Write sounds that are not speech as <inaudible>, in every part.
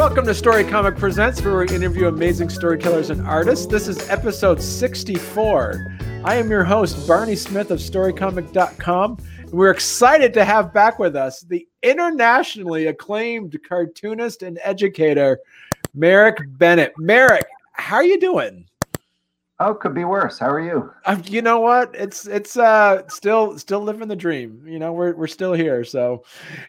Welcome to Story Comic Presents, where we interview amazing storytellers and artists. This is episode 64. I am your host, Barney Smith of StoryComic.com. And we're excited to have back with us the internationally acclaimed cartoonist and educator, Marek Bennett. Marek, how are you doing? Oh, could be worse. How are you? Uh, you know what? It's it's uh still still living the dream. You know, we're we're still here. So,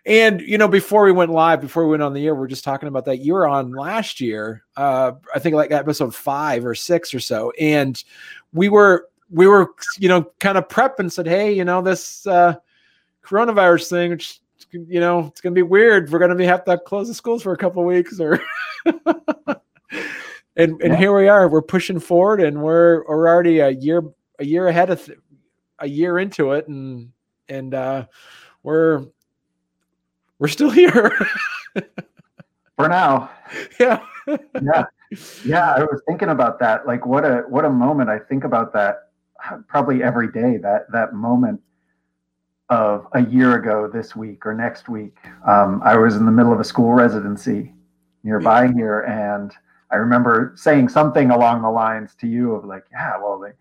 and you know, before we went live, before we went on the air, we are just talking about that you were on last year. Uh, I think like episode five or six or so, and we were we were you know kind of prep and said, hey, you know this uh, coronavirus thing, which you know it's gonna be weird. We're gonna be have to close the schools for a couple weeks or. <laughs> and and yeah. here we are we're pushing forward and we're we're already a year a year ahead of th- a year into it and and uh we're we're still <laughs> here. For now. Yeah. Yeah. Yeah i was thinking about that. Like what a what a moment i think about that probably every day that that moment of a year ago this week or next week. Um, i was in the middle of a school residency nearby here and I remember saying something along the lines to you of like, yeah, well, they,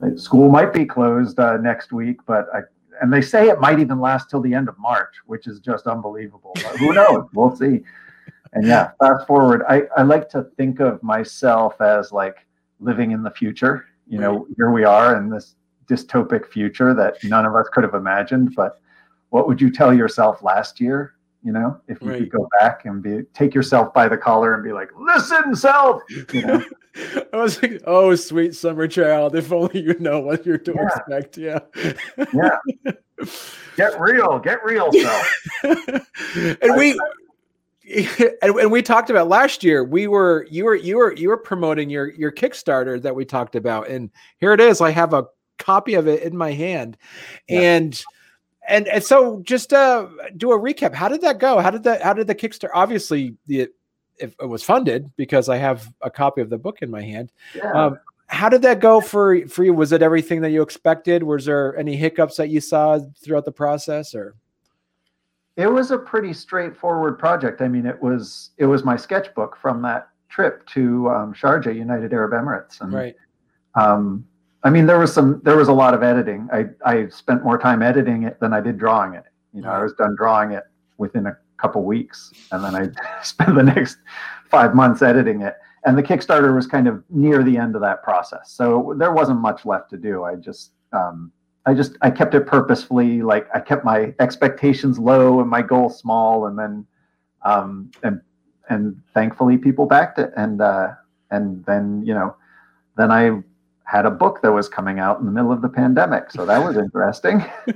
the school might be closed uh, next week, but I, and they say it might even last till the end of March, which is just unbelievable. But who <laughs> knows? we'll see. And yeah, fast forward, I, I like to think of myself as like living in the future. You know, here we are in this dystopic future that none of us could have imagined. But what would you tell yourself last year? You know if you right. could go back and be take yourself by the collar and be like listen self! You know? <laughs> I was like oh sweet summer child if only you know what you're to yeah. expect. Yeah. Yeah. <laughs> Get real get real self. <laughs> And we and, and we talked about last year we were you were you were you were promoting your your kickstarter that we talked about and here it is i have a copy of it in my hand. Yeah. and and and so just uh do a recap. How did that go? How did that how did the kickstarter obviously the it, it was funded because i have a copy of the book in my hand yeah. um, how did that go for for you? Was it everything that you expected? Was there any hiccups that you saw throughout the process or? It was a pretty straightforward project. I mean it was it was my sketchbook from that trip to um, sharjah united arab emirates and right. um, I mean, there was some, there was a lot of editing. I, I spent more time editing it than I did drawing it. You know, I was done drawing it within a couple weeks, and then I <laughs> spent the next five months editing it. And the Kickstarter was kind of near the end of that process, so there wasn't much left to do. I just, um, I just, I kept it purposefully. Like I kept my expectations low and my goal small, and then, um, and and thankfully people backed it, and uh, and then you know, then I had a book that was coming out in the middle of the pandemic. So that was interesting. <laughs>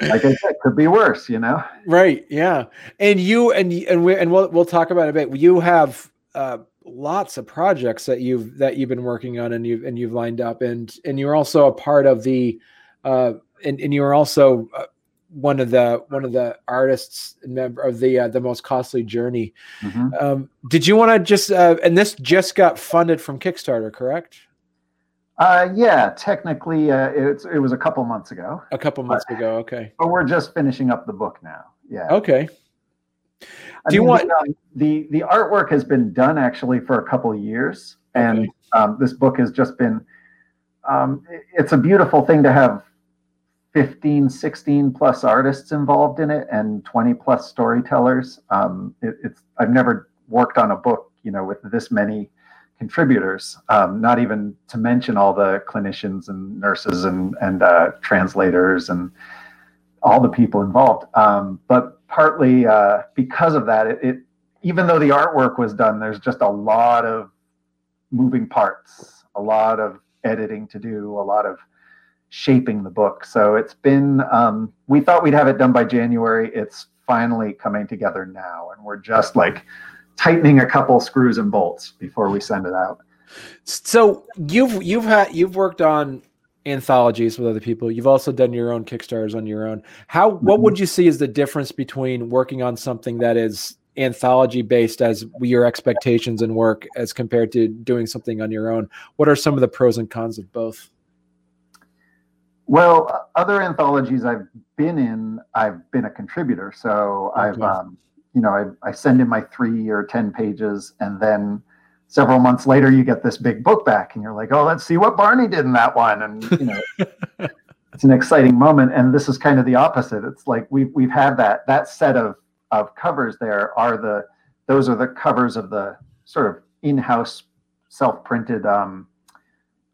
like I said, could be worse, you know? Right. Yeah. And you, and, and we, and we'll, we'll talk about it a bit. You have, uh, lots of projects that you've, that you've been working on and you've, and you've lined up and, and you're also a part of the, uh, and, and you're also uh, one of the one of the artists member of the uh, the most costly journey. Mm-hmm. Um, did you want to just uh, and this just got funded from Kickstarter, correct? Uh, yeah, technically, uh, it's it was a couple months ago. A couple months but, ago, okay. But we're just finishing up the book now. Yeah. Okay. Do I you mean, want the, um, the, the artwork has been done actually for a couple years, and okay. um, this book has just been. Um, it's a beautiful thing to have 15, 16 plus artists involved in it, and 20 plus storytellers. Um, it, it's I've never worked on a book, you know, with this many contributors, um, not even to mention all the clinicians and nurses and, and uh, translators and all the people involved. Um, but partly uh, because of that, it, it, even though the artwork was done, there's just a lot of moving parts, a lot of editing to do, a lot of shaping the book. So it's been, um, we thought we'd have it done by January. It's finally coming together now. And we're just like, tightening a couple screws and bolts before we send it out. So you've you've had you've worked on anthologies with other people. You've also done your own Kickstarters on your own. How what mm-hmm. would you see as the difference between working on something that is anthology based as your expectations and work as compared to doing something on your own? What are some of the pros and cons of both? Well, other anthologies I've been in, I've been a contributor. So okay. I've, um, you know, I, I send in my three or 10 pages and then several months later you get this big book back and you're like, oh, let's see what Barney did in that one. And, you know, <laughs> it's an exciting moment. And this is kind of the opposite. It's like we've, we've had that, that set of, of covers there are the, those are the covers of the sort of in-house self-printed, um,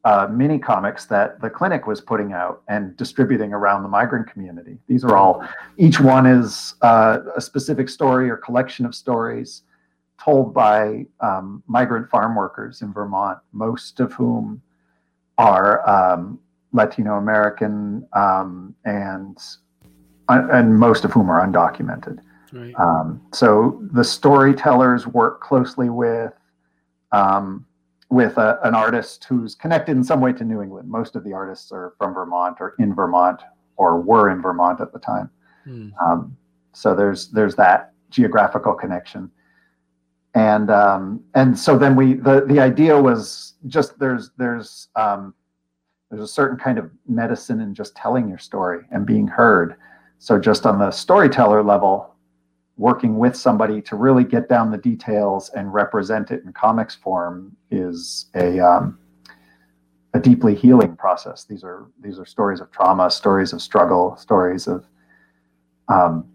uh, mini comics that the clinic was putting out and distributing around the migrant community. These are all, each one is uh, a specific story or collection of stories told by um, migrant farm workers in Vermont, most of whom are um, Latino American um, and uh, and most of whom are undocumented. Right. Um, so the storytellers work closely with um, with a, an artist who's connected in some way to New England. Most of the artists are from Vermont or in Vermont or were in Vermont at the time. Hmm. Um, so there's there's that geographical connection, and um, and so then we the the idea was just there's there's um, there's a certain kind of medicine in just telling your story and being heard. So just on the storyteller level, working with somebody to really get down the details and represent it in comics form is a um, a deeply healing process. These are these are stories of trauma, stories of struggle, stories of um,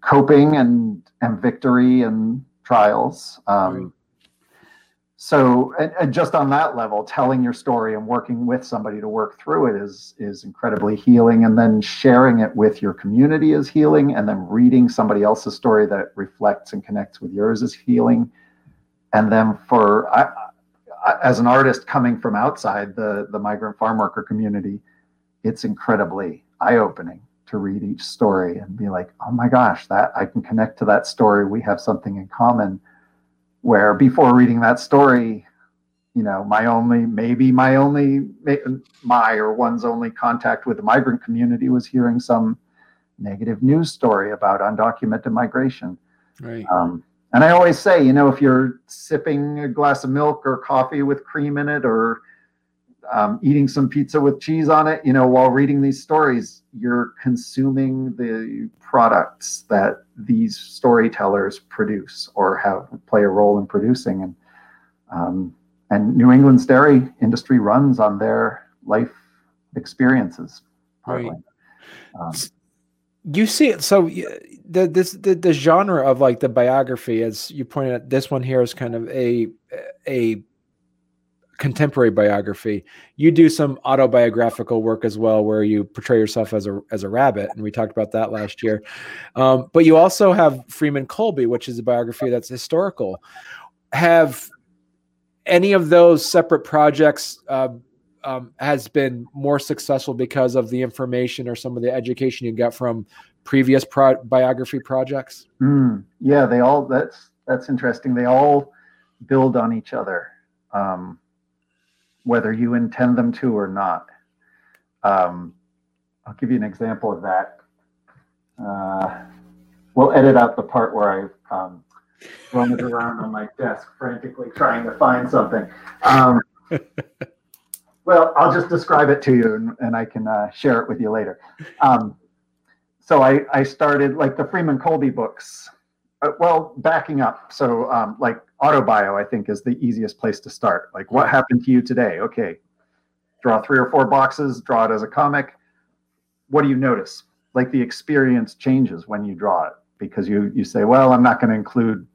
coping and and victory and trials. Um, so and, and, just on that level telling your story and working with somebody to work through it is is incredibly healing. And then sharing it with your community is healing. And then reading somebody else's story that reflects and connects with yours is healing. And then for I, I, as an artist coming from outside the the migrant farm worker community it's incredibly eye-opening to read each story and be like oh my gosh that i can connect to that story. We have something in common where before reading that story you know my only maybe my only my or one's only contact with the migrant community was hearing some negative news story about undocumented migration. Right. Um, and i always say you know if you're sipping a glass of milk or coffee with cream in it or um, eating some pizza with cheese on it, you know, while reading these stories, you're consuming the products that these storytellers produce or have play a role in producing. And um, and New England's dairy industry runs on their life experiences. Right. Um, you see it so the this the, the genre of like the biography as you pointed out this one here is kind of a a contemporary biography. You do some autobiographical work as well, where you portray yourself as a as a rabbit, and we talked about that last year. Um, but you also have Freeman Colby, which is a biography that's historical. Have any of those separate projects uh, um, has been more successful because of the information or some of the education you got from previous pro- biography projects? Mm, yeah, they all. That's that's interesting. They all build on each other. Um, whether you intend them to or not. Um, I'll give you an example of that. Uh, we'll edit out the part where I um, it around on my desk frantically trying to find something. Um, <laughs> well, I'll just describe it to you and, and I can uh, share it with you later. Um, so I, I started like the Freeman Colby books. Uh, well, backing up. So um, like autobio i think is the easiest place to start. Like what happened to you today? Okay draw three or four boxes draw it as a comic. What do you notice? Like the experience changes when you draw it because you you say well i'm not going to include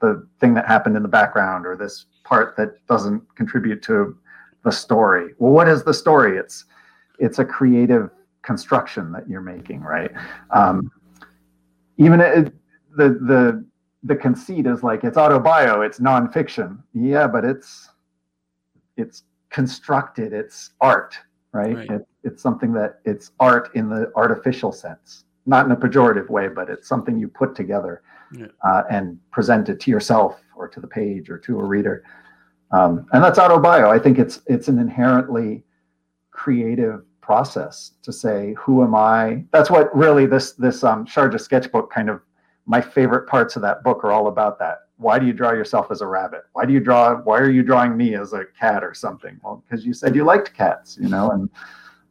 the thing that happened in the background or this part that doesn't contribute to the story. Well what is the story? It's it's a creative construction that you're making right? Um, even it, the the the conceit is like it's autobio, it's nonfiction. Yeah, but it's it's constructed, it's art, right? right. It, it's something that it's art in the artificial sense, not in a pejorative way, but it's something you put together yeah. uh, and present it to yourself or to the page or to a reader. Um, and that's autobio. I think it's it's an inherently creative process to say, who am I? That's what really this this um, Sharjah sketchbook kind of my favorite parts of that book are all about that. Why do you draw yourself as a rabbit? Why do you draw? Why are you drawing me as a cat or something? Well, because you said you liked cats, you know, and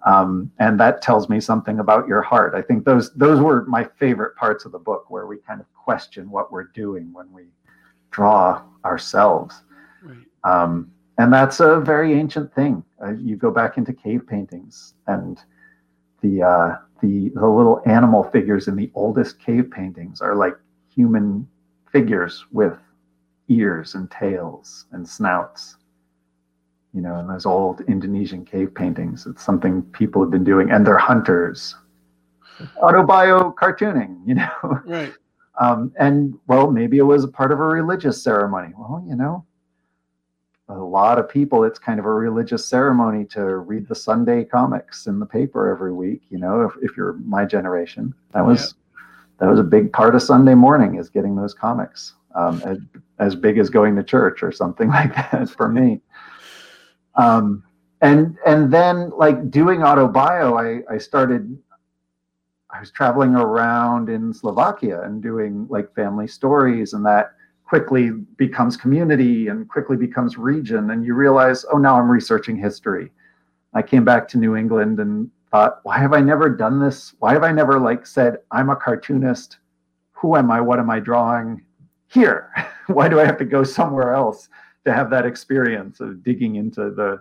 um, and that tells me something about your heart. I think those those were my favorite parts of the book, where we kind of question what we're doing when we draw ourselves. Right. Um, and that's a very ancient thing. Uh, you go back into cave paintings, and the uh, the the little animal figures in the oldest cave paintings are like human figures with ears and tails and snouts. You know, in those old Indonesian cave paintings, it's something people have been doing, and they're hunters. Autobio cartooning, you know. Right. <laughs> Um, and well, maybe it was a part of a religious ceremony. Well, you know, a lot of people, it's kind of a religious ceremony to read the Sunday comics in the paper every week. You know, if, if you're my generation, that was that was a big part of Sunday morning is getting those comics. Um, as, as big as going to church or something <laughs> like that for me. Um, and and then like doing autobio, I I started. I was traveling around in Slovakia and doing like family stories, and that quickly becomes community and quickly becomes region and you realize oh now i'm researching history. I came back to new england and thought why have i never done this? Why have i never like said i'm a cartoonist? Who am i? What am i drawing? Here. <laughs> Why do i have to go somewhere else to have that experience of digging into the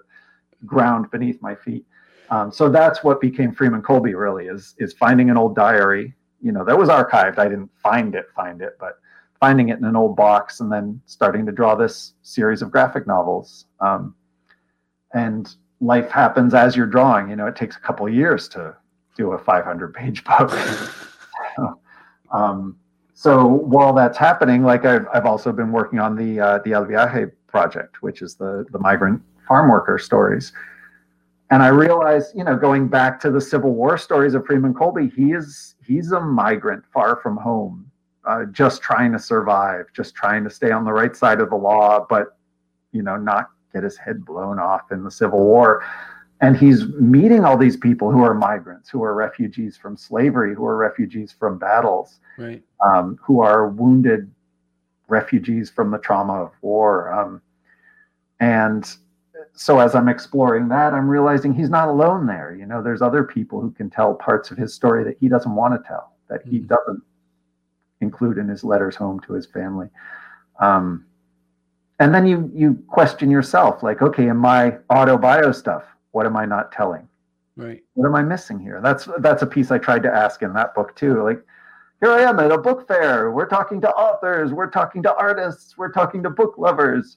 ground beneath my feet? Um, so that's what became freeman colby really is is finding an old diary. You know that was archived. I didn't find it find it but finding it in an old box and then starting to draw this series of graphic novels. Um, and life happens as you're drawing. You know, it takes a couple of years to do a 500 page book. so, <laughs> um, so while that's happening, like I've, I've also been working on the uh, the El Viaje project, which is the the migrant farm worker stories. And I realized, you know, going back to the Civil War stories of Freeman Colby, he is he's a migrant far from home uh, just trying to survive, just trying to stay on the right side of the law, but you know, not get his head blown off in the Civil War. And he's meeting all these people who are migrants, who are refugees from slavery, who are refugees from battles, right. um, who are wounded refugees from the trauma of war. Um, and so as I'm exploring that, I'm realizing he's not alone there. You know, there's other people who can tell parts of his story that he doesn't want to tell, that he mm-hmm. doesn't include in his letters home to his family. Um, and then you you question yourself, like, okay, in my auto bio stuff, what am I not telling? Right. What am I missing here? That's that's a piece I tried to ask in that book too. Like, here I am at a book fair. We're talking to authors. We're talking to artists. We're talking to book lovers.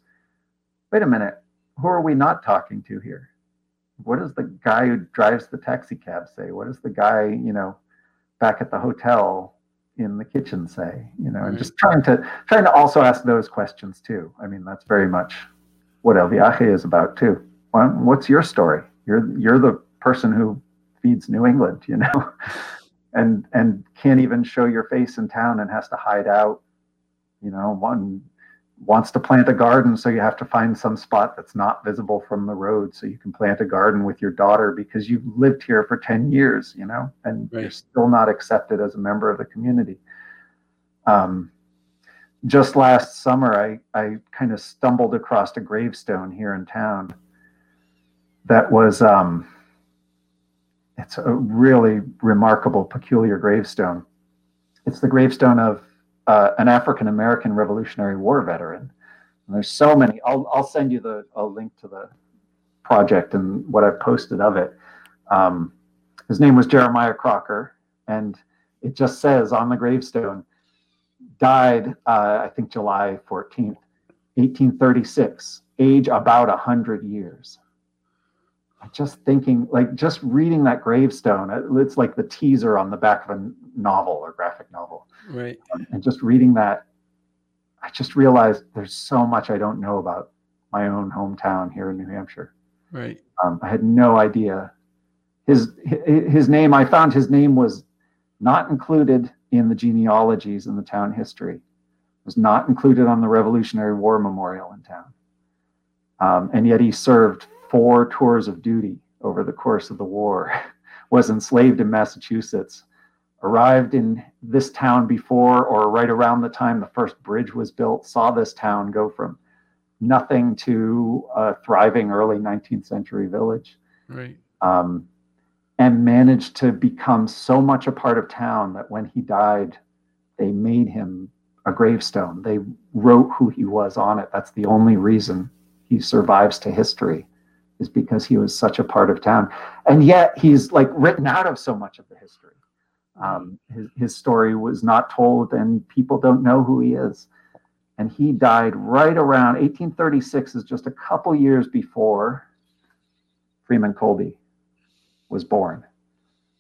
Wait a minute. Who are we not talking to here? What does the guy who drives the taxi cab say? What does the guy, you know, back at the hotel in the kitchen say you know and mm-hmm. just trying to trying to also ask those questions too. I mean that's very much what el viaje is about too. Well, what's your story? You're you're the person who feeds new england you know? <laughs> And and can't even show your face in town and has to hide out you know one wants to plant a garden, so you have to find some spot that's not visible from the road so you can plant a garden with your daughter because you've lived here for 10 years, you know, and right. you're still not accepted as a member of the community. Um, just last summer, I, I kind of stumbled across a gravestone here in town that was, um, it's a really remarkable, peculiar gravestone. It's the gravestone of uh, an African American Revolutionary War veteran. And there's so many. I'll I'll send you the a link to the project and what I've posted of it. Um, his name was Jeremiah Crocker, and it just says on the gravestone, died uh, I think July 14th, 1836, age about a hundred years. Just thinking, like just reading that gravestone, it's like the teaser on the back of a novel or graphic novel Right. Um, and just reading that, I just realized there's so much I don't know about my own hometown here in New Hampshire. Right. Um, I had no idea. His his name, I found his name was not included in the genealogies in the town history. It was not included on the Revolutionary War memorial in town. Um, and yet he served four tours of duty over the course of the war, <laughs> was enslaved in Massachusetts, arrived in this town before or right around the time the first bridge was built, saw this town go from nothing to a thriving early 19th century village. Right. Um, and managed to become so much a part of town that when he died, they made him a gravestone. They wrote who he was on it. That's the only reason he survives to history, is because he was such a part of town. And yet he's like written out of so much of the history. Um, his, his story was not told, and people don't know who he is. And he died right around 1836, is just a couple years before Freeman Colby was born.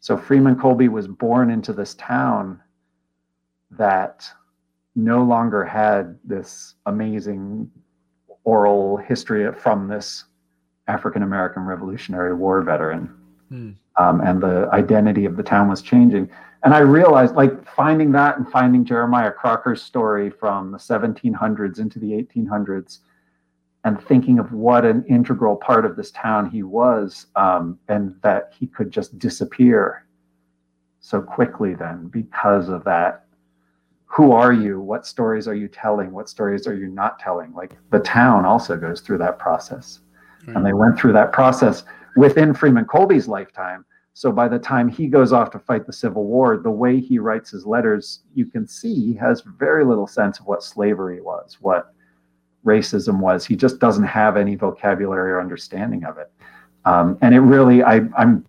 So Freeman Colby was born into this town that no longer had this amazing oral history from this African American Revolutionary War veteran. Hmm. Um, and the identity of the town was changing. And I realized, like, finding that and finding Jeremiah Crocker's story from the 1700s into the 1800s and thinking of what an integral part of this town he was, um, and that he could just disappear so quickly then because of that. Who are you? What stories are you telling? What stories are you not telling? Like the town also goes through that process. Right. And they went through that process within Freeman Colby's lifetime. So by the time he goes off to fight the Civil War, the way he writes his letters, you can see he has very little sense of what slavery was, what racism was. He just doesn't have any vocabulary or understanding of it. Um, and it really, I, I'm,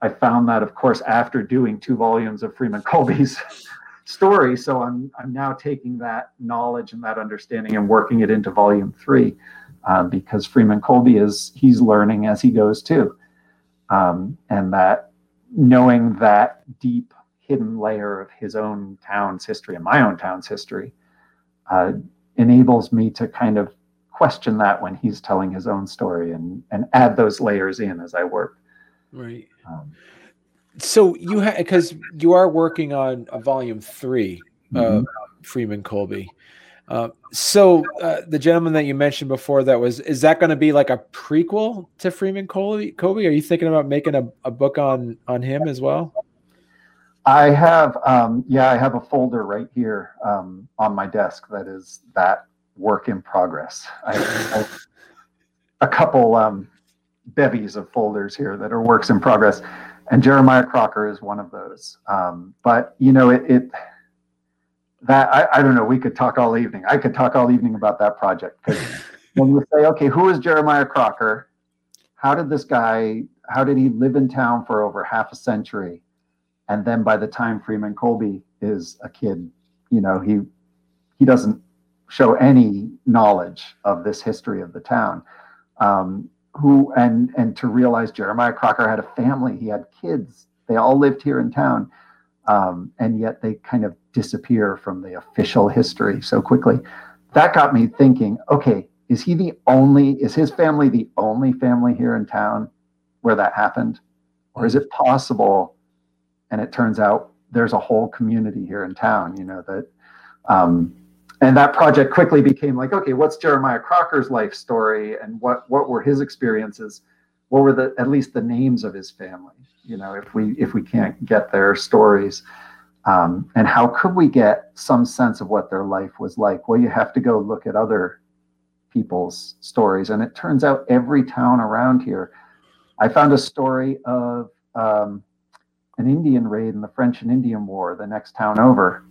I found that, of course, after doing two volumes of Freeman Colby's <laughs> story. So I'm, I'm now taking that knowledge and that understanding and working it into volume three, um, because Freeman Colby is he's learning as he goes too, um, and that knowing that deep hidden layer of his own town's history and my own town's history uh, enables me to kind of question that when he's telling his own story and and add those layers in as I work. Right. Um, so you have because you are working on a volume 3 mm-hmm. of Freeman Colby. Uh, so uh, the gentleman that you mentioned before that was is that going to be like a prequel to Freeman Colby? Colby, are you thinking about making a, a book on on him as well? I have, um, yeah, I have a folder right here um, on my desk that is that work in progress. I, I a couple um, bevies of folders here that are works in progress, and Jeremiah Crocker is one of those. Um, but you know, it, it that I, I, don't know. We could talk all evening. I could talk all evening about that project because <laughs> when you say, okay, who is Jeremiah Crocker? How did this guy? How did he live in town for over half a century? and then by the time Freeman Colby is a kid, you know, he he doesn't show any knowledge of this history of the town. Um, who and and to realize Jeremiah Crocker had a family, he had kids, they all lived here in town, um, and yet they kind of disappear from the official history so quickly. That got me thinking. Okay, is he the only? Is his family the only family here in town where that happened, or is it possible? and it turns out there's a whole community here in town you know that um, and that project quickly became like okay what's jeremiah crocker's life story and what what were his experiences what were the at least the names of his family you know if we if we can't get their stories. Um, and how could we get some sense of what their life was like? Well you have to go look at other people's stories. And it turns out every town around here i found a story of um, an Indian raid in the French and Indian War, the next town over,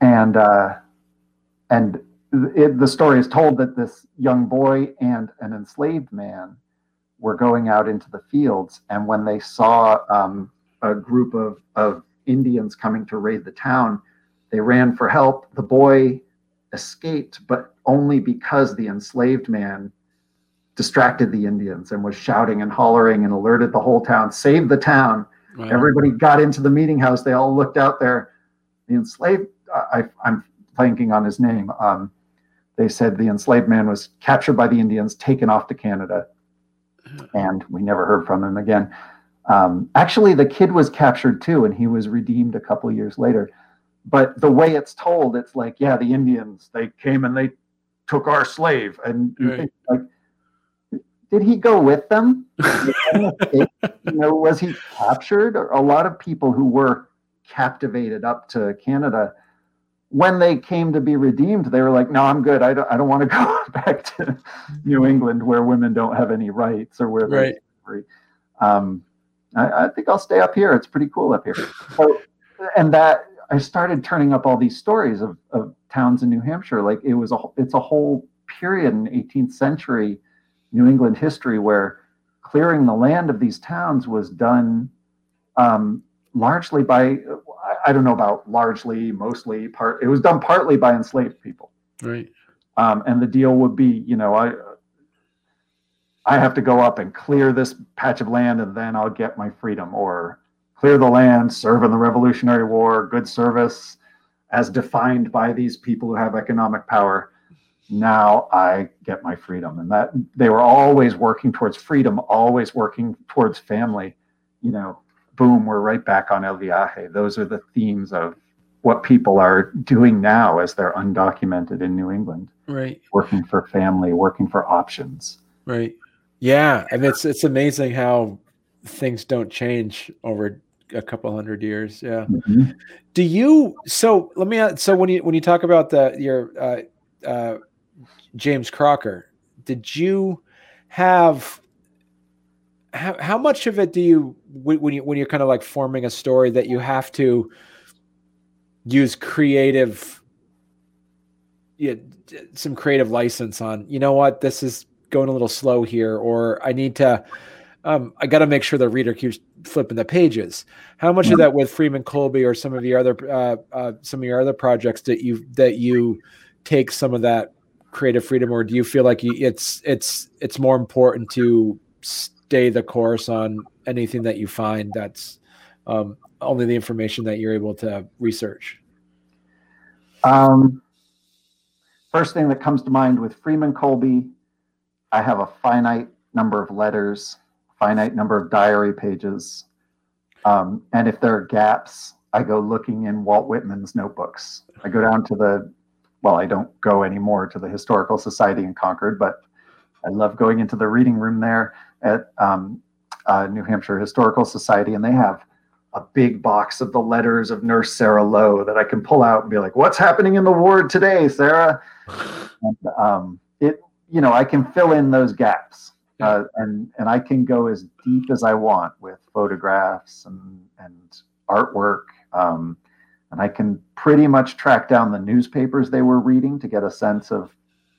and uh, and it, the story is told that this young boy and an enslaved man were going out into the fields, and when they saw um, a group of of Indians coming to raid the town, they ran for help. The boy escaped, but only because the enslaved man distracted the Indians and was shouting and hollering and alerted the whole town, saved the town Wow. Everybody got into the meeting house. They all looked out there. The enslaved, I, am blanking on his name. Um, they said the enslaved man was captured by the Indians, taken off to Canada, and we never heard from him again. Um, actually, the kid was captured too, and he was redeemed a couple years later. But the way it's told, it's like, yeah, the Indians they came and they took our slave, and right. like did he go with them? <laughs> you know, was he captured? A lot of people who were captivated up to Canada. When they came to be redeemed, they were like, "No, I'm good. I don't. I don't want to go <laughs> back to New England where women don't have any rights or where they're right. free." Um, I, I, think I'll stay up here. It's pretty cool up here. So, and that I started turning up all these stories of, of towns in New Hampshire. Like it was a it's a whole period in 18th century New England history where clearing the land of these towns was done um, largely by I don't know about largely, mostly part. It was done partly by enslaved people. Right. Um, and the deal would be, you know, I I have to go up and clear this patch of land, and then I'll get my freedom, or clear the land, serve in the Revolutionary War, good service, as defined by these people who have economic power now I get my freedom. And that they were always working towards freedom, always working towards family. You know, boom, we're right back on El Viaje. Those are the themes of what people are doing now as they're undocumented in New England. Right. Working for family, working for options. Right. Yeah. And it's it's amazing how things don't change over a couple hundred years. Yeah. Mm-hmm. Do you so let me so when you when you talk about the your uh uh James Crocker. Did you have how, how much of it do you when you when you're kind of like forming a story that you have to use creative yeah, some creative license on you know what? This is going a little slow here or i need to um, i got to make sure the reader keeps flipping the pages. How much of that with freeman colby or some of your other uh, uh, some of your other projects that you that you take some of that creative freedom, or do you feel like you, it's it's it's more important to stay the course on anything that you find that's um, only the information that you're able to research? Um, first thing that comes to mind with Freeman Colby, I have a finite number of letters, finite number of diary pages, um, and if there are gaps, I go looking in Walt Whitman's notebooks. I go down to the well, I don't go anymore to the Historical Society in Concord, but I love going into the reading room there at um, uh, New Hampshire Historical Society, and they have a big box of the letters of Nurse Sarah Lowe that I can pull out and be like, "What's happening in the ward today, Sarah?" <sighs> and, um, it, you know, I can fill in those gaps, uh, and and I can go as deep as I want with photographs and and artwork. Um, and I can pretty much track down the newspapers they were reading to get a sense of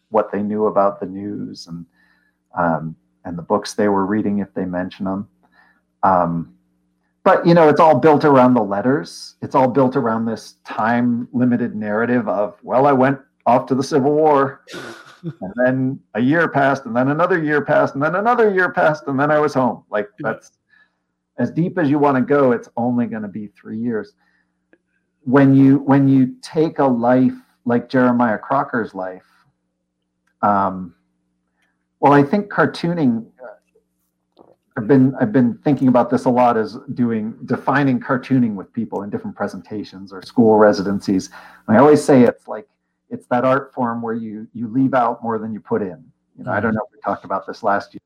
what they knew about the news and um, and the books they were reading if they mention them. Um, but you know, it's all built around the letters. It's all built around this time limited narrative of well, I went off to the Civil War. <laughs> and then a year passed, and then another year passed, and then another year passed, and then I was home. Like that's as deep as you want to go. It's only going to be three years when you when you take a life like Jeremiah Crocker's life, um, well, I think cartooning. Uh, I've been I've been thinking about this a lot as doing defining cartooning with people in different presentations or school residencies. And I always say it's like it's that art form where you you leave out more than you put in. You know, I don't know if we talked about this last year.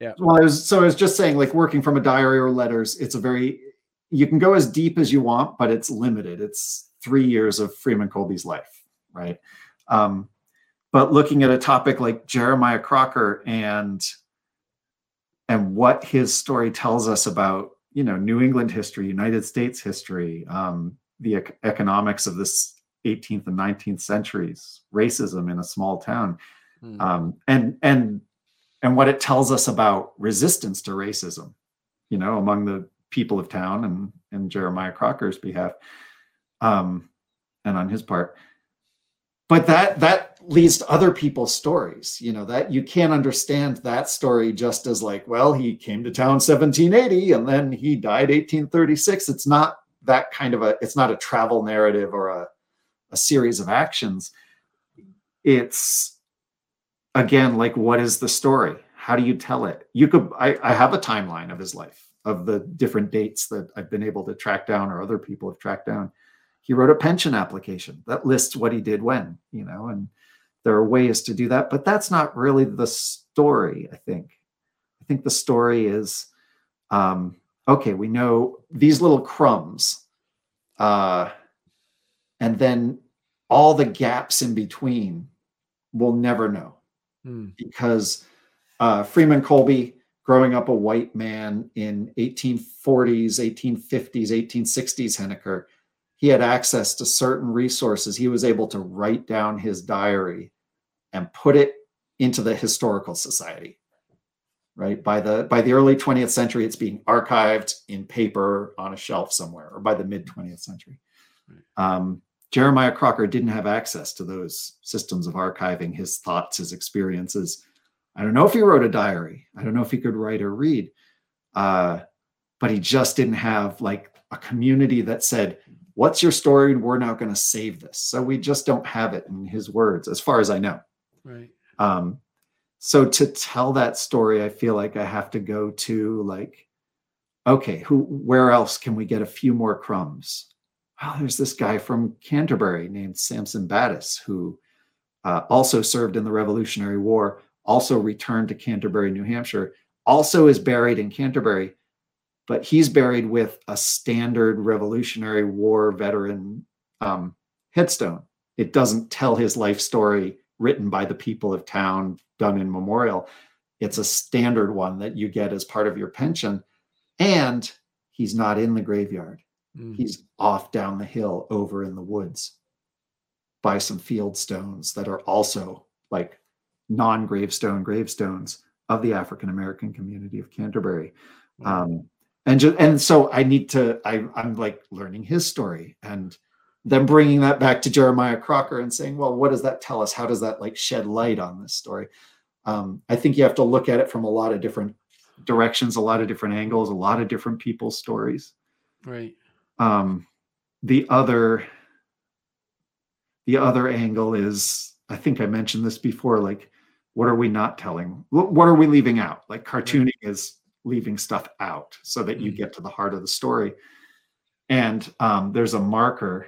Yeah. Well, I was so I was just saying, like working from a diary or letters, it's a very you can go as deep as you want, but it's limited. It's three years of Freeman Colby's life, right? Um, but looking at a topic like Jeremiah Crocker and and what his story tells us about, you know, New England history, United States history, um, the ec- economics of this 18th and 19th centuries, racism in a small town, mm. um, and and and what it tells us about resistance to racism, you know, among the people of town and and Jeremiah Crocker's behalf, um, and on his part. But that that leads to other people's stories. You know that you can't understand that story just as like, well, he came to town 1780 and then he died 1836. It's not that kind of a. It's not a travel narrative or a a series of actions. It's again like, what is the story? How do you tell it? You could. I, I have a timeline of his life of the different dates that I've been able to track down or other people have tracked down. He wrote a pension application that lists what he did when, you know, and there are ways to do that, but that's not really the story, I think. I think the story is um, okay, we know these little crumbs uh, and then all the gaps in between we'll never know Hmm. because uh, Freeman Colby, growing up a white man in 1840s, 1850s, 1860s Henniker, he had access to certain resources. He was able to write down his diary and put it into the historical society. Right by the by the early 20th century, it's being archived in paper on a shelf somewhere, or by the mid 20th century. Um, Jeremiah Crocker didn't have access to those systems of archiving his thoughts, his experiences. I don't know if he wrote a diary. I don't know if he could write or read, uh, but he just didn't have like a community that said, "What's your story?" We're now going to save this. So we just don't have it in his words, as far as I know. Right. Um, so to tell that story, I feel like I have to go to like, okay, who, where else can we get a few more crumbs? Well, there's this guy from Canterbury named Samson Battis who uh, also served in the Revolutionary War, also returned to Canterbury, New Hampshire, also is buried in Canterbury, but he's buried with a standard Revolutionary War veteran um, headstone. It doesn't tell his life story written by the people of town, done in memorial. It's a standard one that you get as part of your pension. And he's not in the graveyard. Mm. He's off down the hill over in the woods by some field stones that are also like non gravestone gravestones of the African American community of Canterbury. Wow. Um, and just, and so I need to I I'm like learning his story and then bringing that back to Jeremiah Crocker and saying, well, what does that tell us? How does that like shed light on this story? Um, I think you have to look at it from a lot of different directions, a lot of different angles, a lot of different people's stories. right. Um, the other the other angle is I think I mentioned this before, like what are we not telling? What are we leaving out? Like cartooning is leaving stuff out so that you Mhm. get to the heart of the story. And um, there's a marker.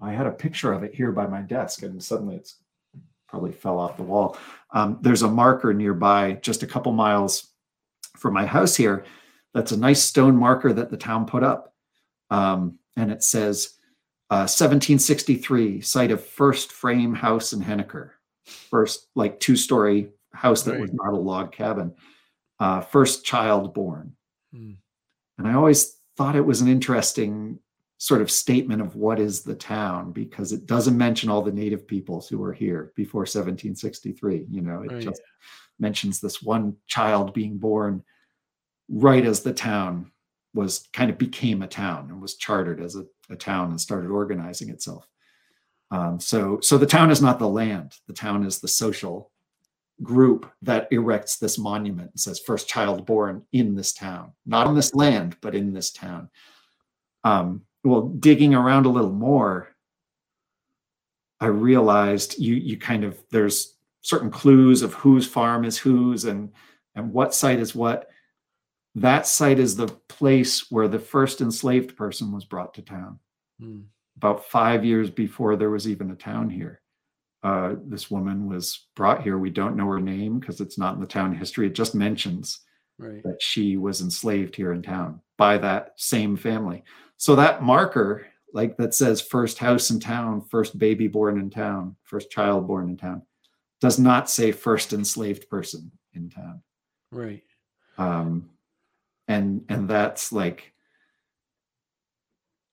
I had a picture of it here by my desk, and suddenly it's probably fell off the wall. Um, there's a marker nearby, just a couple miles from my house here. That's a nice stone marker that the town put up. Um, and it says uh, 1763, site of first frame house in Henniker. First, like two story house that was Right. not a log cabin. Uh, first child born. Mm. And I always thought it was an interesting sort of statement of what is the town because it doesn't mention all the native peoples who were here before 1763. You know, it Right. just mentions this one child being born right as the town was kind of became a town and was chartered as a, a town and started organizing itself. Um, so, so the town is not the land. The town is the social group that erects this monument and says first child born in this town, not on this land, but in this town. Um, well, digging around a little more, I realized you you kind of there's certain clues of whose farm is whose and and what site is what. That site is the place where the first enslaved person was brought to town Mm. about five years before there was even a town here. Uh, this woman was brought here. We don't know her name because it's not in the town history. It just mentions Right. that she was enslaved here in town by that same family. So that marker, like that says first house in town, first baby born in town, first child born in town, does not say first enslaved person in town Right. um, and and that's like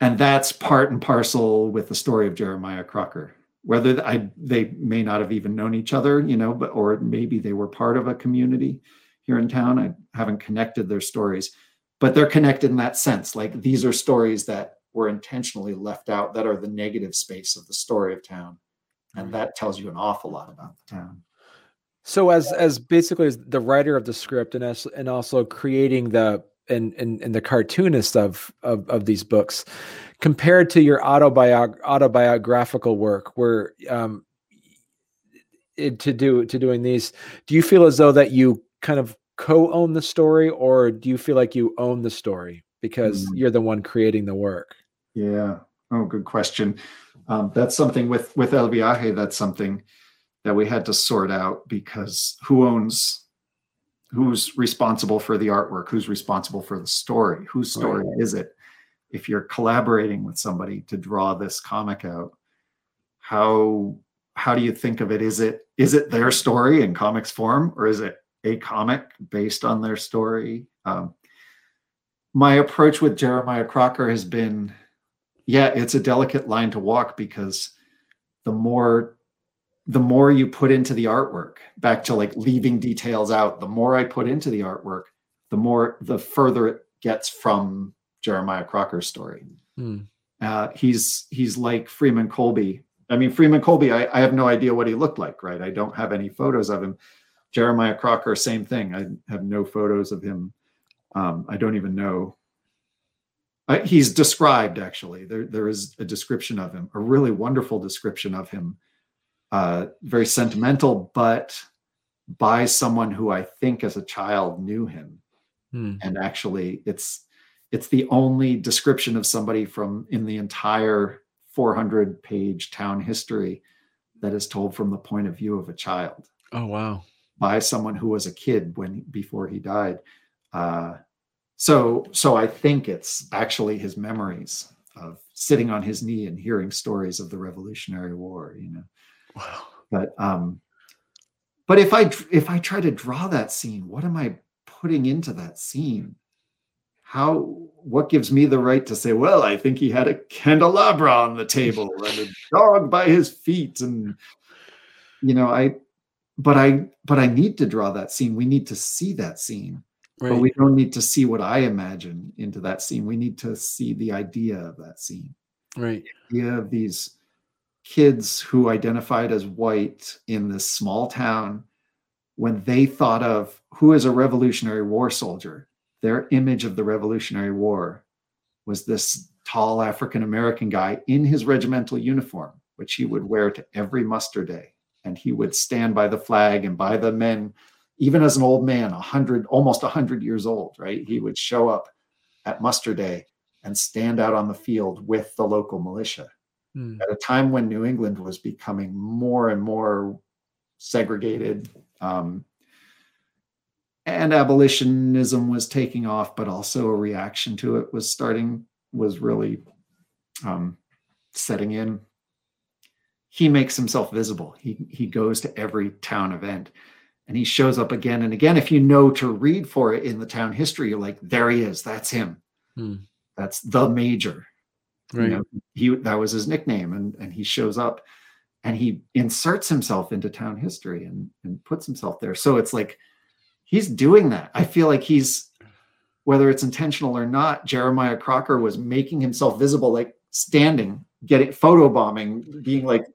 and that's part and parcel with the story of jeremiah crocker whether I, they may not have even known each other you know but or maybe they were part of a community here in town. I haven't connected their stories but they're connected in that sense. Like these are stories that were intentionally left out that are the negative space of the story of town. And that tells you an awful lot about the town. So as as basically as the writer of the script and as and also creating the and and, and the cartoonist of, of of these books, compared to your autobiog- autobiographical work, where um it, to do to doing these, do you feel as though that you kind of co-own the story, or do you feel like you own the story because Mm. you're the one creating the work? Yeah. Oh, good question. Um, that's something with with El Viaje. That's something that we had to sort out because who owns, who's responsible for the artwork, who's responsible for the story, whose story is it? if you're collaborating with somebody to draw this comic out, how how do you think of it? Is it is it their story in comics form, or is it a comic based on their story? Um, my approach with Jeremiah Crocker has been, yeah, it's a delicate line to walk because the more the more you put into the artwork, back to like leaving details out, the more I put into the artwork, the more the further it gets from Jeremiah Crocker's story. Hmm. Uh, he's he's like Freeman Colby. I mean, Freeman Colby, I, I have no idea what he looked like, right? I don't have any photos of him. Jeremiah Crocker, same thing. I have no photos of him. Um, I don't even know. I, he's described actually. There, there is a description of him, a really wonderful description of him. Uh, very sentimental, but by someone who I think as a child knew him. Hmm. And actually, it's it's the only description of somebody from in the entire 400 page town history that is told from the point of view of a child. Oh wow! By someone who was a kid when before he died. Uh, so so I think it's actually his memories of sitting on his knee and hearing stories of the Revolutionary War. You know. Wow. But um, but if I if I try to draw that scene, what am I putting into that scene? how what gives me the right to say well i think he had a candelabra on the table and a <laughs> dog by his feet and you know i but i but i need to draw that scene we need to see that scene right. but we don't need to see what i imagine into that scene we need to see the idea of that scene right the idea of these kids who identified as white in this small town when they thought of who is a revolutionary war soldier their image of the Revolutionary War was this tall African American guy in his regimental uniform, which he would wear to every muster day. And he would stand by the flag and by the men, even as an old man, a hundred, almost a hundred years old, right? He would show up at muster day and stand out on the field with the local militia. Hmm. At a time when New England was becoming more and more segregated, um, and abolitionism was taking off, but also a reaction to it was starting, was really um, setting in. He makes himself visible. He he goes to every town event, and he shows up again and again. If you know to read for it in the town history, you're like, there he is. That's him. Hmm. That's the major. Right. You know, he that was his nickname, and and he shows up, and he inserts himself into town history and and puts himself there. So it's like he's doing that. I feel like he's, whether it's intentional or not, Jeremiah Crocker was making himself visible, like standing, getting photo bombing, being like,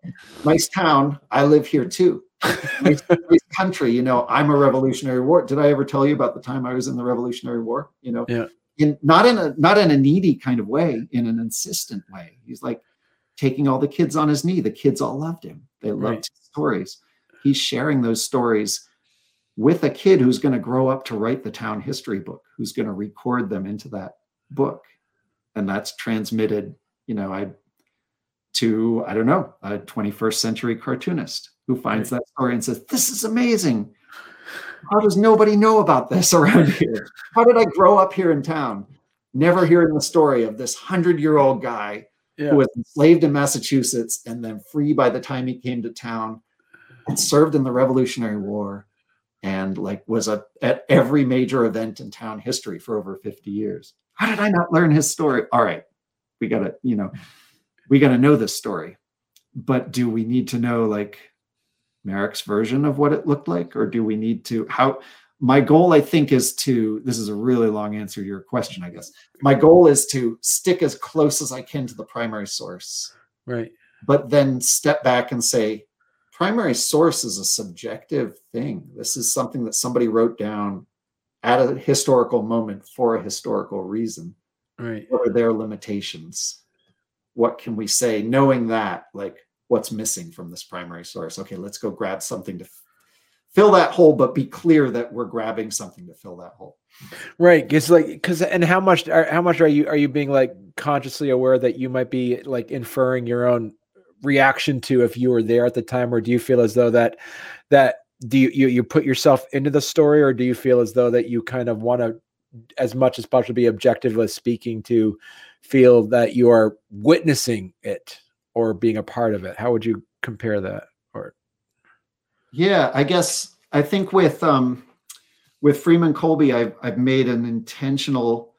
nice town. I live here too. nice, nice country. You know, I'm a Revolutionary War. Did I ever tell you about the time I was in the Revolutionary War? You know, yeah. In not in a not in a needy kind of way, in an insistent way. He's like taking all the kids on his knee. The kids all loved him. They loved right. his stories. He's sharing those stories with a kid who's going to grow up to write the town history book, who's going to record them into that book. And that's transmitted, you know, I to, I don't know, a 21st century cartoonist who finds that story and says, This is amazing. How does nobody know about this around <laughs> here? How did I grow up here in town? Never hearing the story of this hundred year old guy yeah. who was enslaved in Massachusetts and then free by the time he came to town and served in the Revolutionary War and like was a, at every major event in town history for over 50 years. How did I not learn his story? All right, we got to, you know, we got to know this story. But do we need to know like Marek's version of what it looked like? Or do we need to, how, my goal, I think, is to, this is a really long answer to your question, I guess. My goal is to stick as close as I can to the primary source. Right. But then step back and say, primary source is a subjective thing. This is something that somebody wrote down at a historical moment for a historical reason. Right. What are their limitations? What can we say knowing that like what's missing from this primary source? Okay, let's go grab something to fill that hole but be clear that we're grabbing something to fill that hole. Right it's like because and how much how much are you are you being like consciously aware that you might be like inferring your own reaction to if you were there at the time, or do you feel as though that that do you you, you put yourself into the story, or do you feel as though that you kind of want to as much as possible be objectively speaking to feel that you are witnessing it or being a part of it? How would you compare that? Or yeah, I guess I think with um, with Freeman Colby, I've I've made an intentional.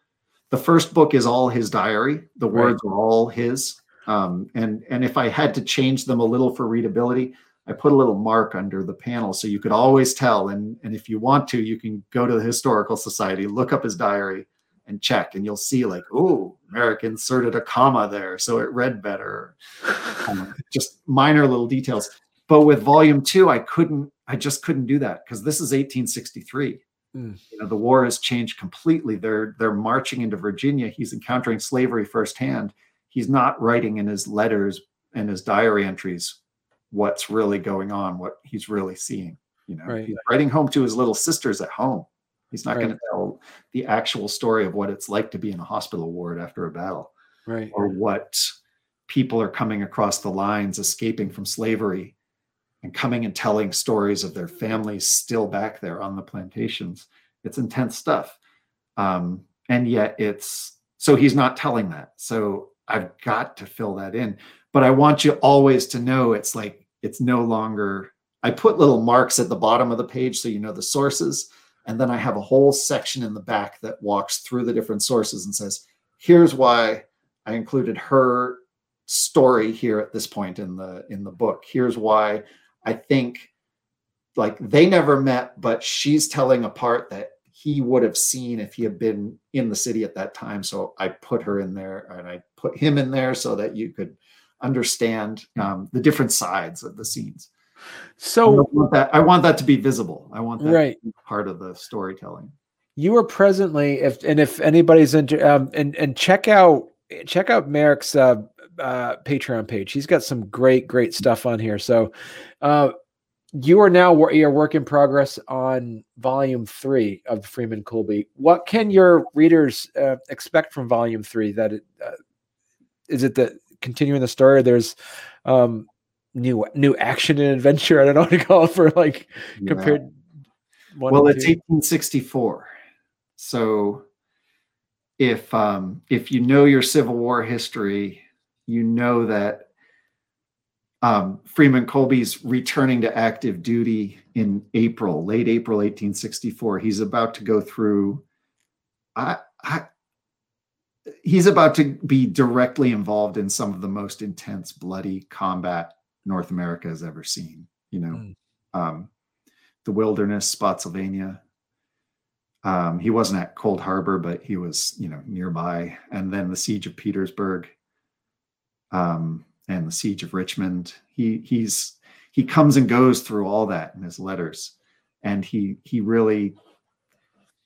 The first book is all his diary. The words right. are all his. Um, and and if I had to change them a little for readability, I put a little mark under the panel so you could always tell. And and if you want to, you can go to the historical society, look up his diary, and check, and you'll see like, oh, Marek inserted a comma there, so it read better. um, <laughs> just minor little details. But with volume two, I couldn't. I just couldn't do that because this is 1863. Mm. You know, the war has changed completely. They're they're marching into Virginia. He's encountering slavery firsthand he's not writing in his letters and his diary entries what's really going on, what he's really seeing. You know, right. he's writing home to his little sisters at home. He's not right. going to tell the actual story of what it's like to be in a hospital ward after a battle, right? Or what people are coming across the lines, escaping from slavery, and coming and telling stories of their families still back there on the plantations. It's intense stuff, um, and yet it's so he's not telling that. So I've got to fill that in. But I want you always to know it's like it's no longer I put little marks at the bottom of the page so you know the sources. And then I have a whole section in the back that walks through the different sources and says, here's why I included her story here at this point in the in the book. Here's why I think like they never met, but she's telling a part that he would have seen if he had been in the city at that time. So I put her in there and I put him in there so that you could understand um, the different sides of the scenes. So I want that I want that to be visible. I want that right. part of the storytelling. You are presently, if and if anybody's into, um, and and check out check out Marek's uh, uh, Patreon page. He's got some great great stuff on here. So, uh, you are now you're work in progress on volume three of Freeman Colby. What can your readers uh, expect from volume three? That it, uh, is it the continuing the story? There's um, new new action and adventure. I don't know what to call it for like yeah. compared. well, it's 1864, so if um, if you know your Civil War history, you know that um, Freeman Colby's returning to active duty in April, late April 1864. He's about to go through. I, I, he's about to be directly involved in some of the most intense, bloody combat North America has ever seen. You know, mm. um, the wilderness, Spotsylvania. Um, he wasn't at Cold Harbor, but he was, you know, nearby. And then the siege of Petersburg. Um, and the siege of Richmond. He he's he comes and goes through all that in his letters, and he he really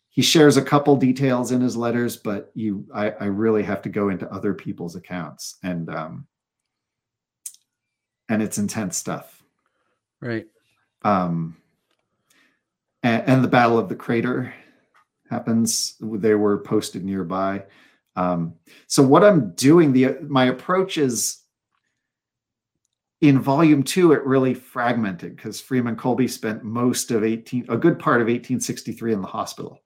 he shares a couple details in his letters, but you I, I really have to go into other people's accounts and um and it's intense stuff. Right. Um and, and the Battle of the Crater happens. They were posted nearby. Um, so what I'm doing, the my approach is in volume two, it really fragmented because Freeman Colby spent most of 18, a good part of 1863 in the hospital.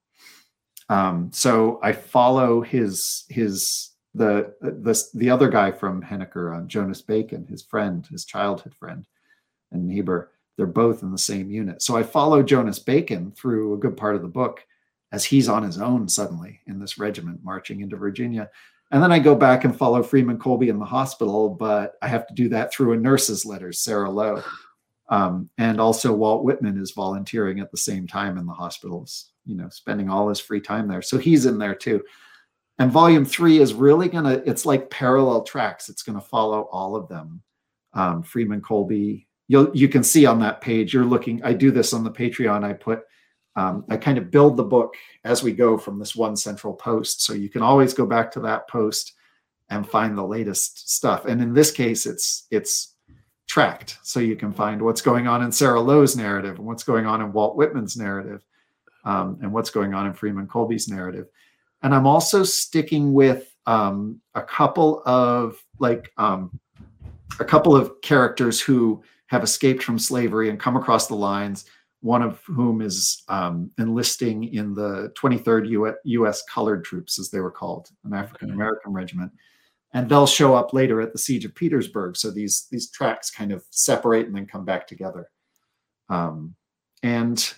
Um, so I follow his his the the the other guy from Henniker, uh, Jonas Bacon, his friend, his childhood friend and neighbor. They're both in the same unit. So I follow Jonas Bacon through a good part of the book as he's on his own suddenly in this regiment marching into Virginia. And then I go back and follow Freeman Colby in the hospital, but I have to do that through a nurse's letter, Sarah Lowe. Um, and also Walt Whitman is volunteering at the same time in the hospitals, you know, spending all his free time there. So he's in there too. And volume three is really gonna, it's like parallel tracks. It's gonna follow all of them. Um, Freeman Colby, you'll you can see on that page, you're looking, I do this on the Patreon, I put um, I kind of build the book as we go from this one central post. So you can always go back to that post and find the latest stuff. And in this case, it's it's tracked. So you can find what's going on in Sarah Lowe's narrative and what's going on in Walt Whitman's narrative um, and what's going on in Freeman Colby's narrative. And I'm also sticking with um, a couple of like um, a couple of characters who have escaped from slavery and come across the lines one of whom is um, enlisting in the 23rd U- U.S. Colored Troops, as they were called, an African American okay. regiment. And they'll show up later at the Siege of Petersburg. So these these tracks kind of separate and then come back together. Um, and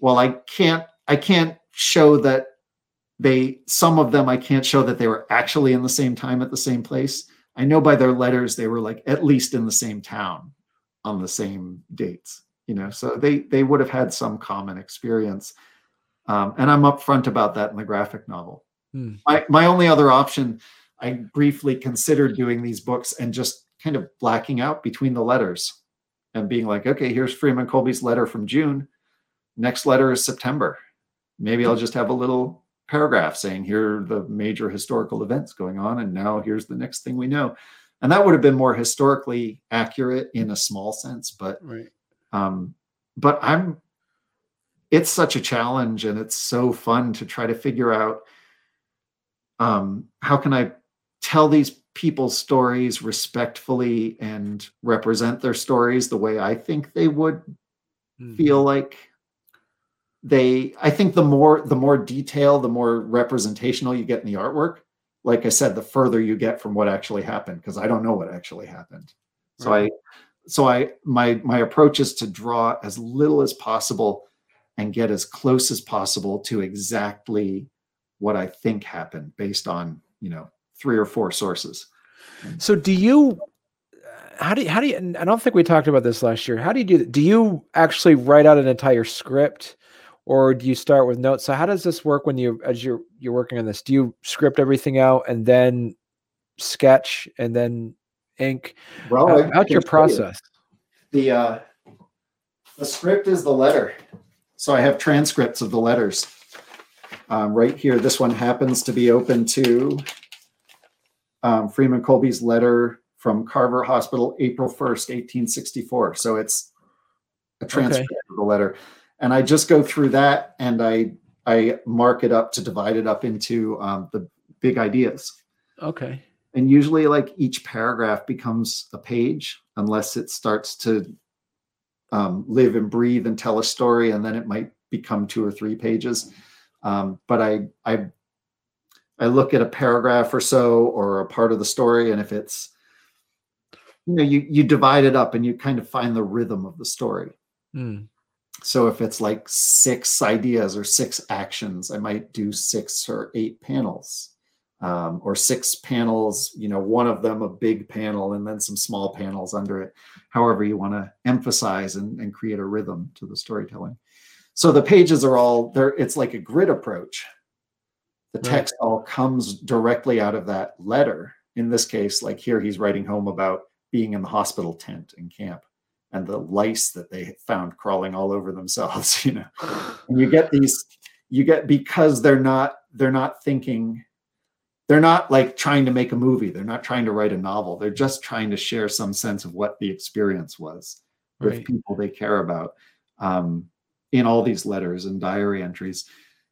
well, I can't I can't show that they some of them I can't show that they were actually in the same time at the same place. I know by their letters they were like at least in the same town on the same dates you know? So they they would have had some common experience. Um, and i'm upfront about that in the graphic novel. Hmm. my, my only other option i briefly considered doing these books and just kind of blacking out between the letters and being like okay here's freeman colby's letter from june. Next letter is september. Maybe i'll just have a little paragraph saying here are the major historical events going on and now here's the next thing we know and that would have been more historically accurate in a small sense but right um, but I'm, it's such a challenge and it's so fun to try to figure out um, how can I tell these people's stories respectfully and represent their stories the way I think they would mm-hmm. feel like they i think the more the more detail the more representational you get in the artwork like i said the further you get from what actually happened because i don't know what actually happened so right. i so I my my approach is to draw as little as possible and get as close as possible to exactly what I think happened based on you know three or four sources. So do you? How do you, how do you? I don't think we talked about this last year. How do you do? Do you actually write out an entire script, or do you start with notes? So how does this work when you as you're you're working on this? Do you script everything out and then sketch and then ink. Well, How, how's your process? The uh, the script is the letter, so I have transcripts of the letters. Um, right here, this one happens to be open to um, Freeman Colby's letter from Carver Hospital, April 1st, 1864. So it's a transcript okay. of the letter. And I just go through that and I I mark it up to divide it up into um, the big ideas. Okay and usually like each paragraph becomes a page unless it starts to um, live and breathe and tell a story and then it might become two or three pages um, but I, I i look at a paragraph or so or a part of the story and if it's you know you you divide it up and you kind of find the rhythm of the story mm. So if it's like six ideas or six actions i might do six or eight panels um, or six panels, you know, one of them a big panel and then some small panels under it, however you want to emphasize and, and create a rhythm to the storytelling. So the pages are all there, it's like a grid approach. The text right. all comes directly out of that letter. In this case, like here, he's writing home about being in the hospital tent in camp and the lice that they found crawling all over themselves, <laughs> you know. And you get these, you get because they're not, they're not thinking they're not like trying to make a movie they're not trying to write a novel they're just trying to share some sense of what the experience was with people they care about um, in all these letters and diary entries.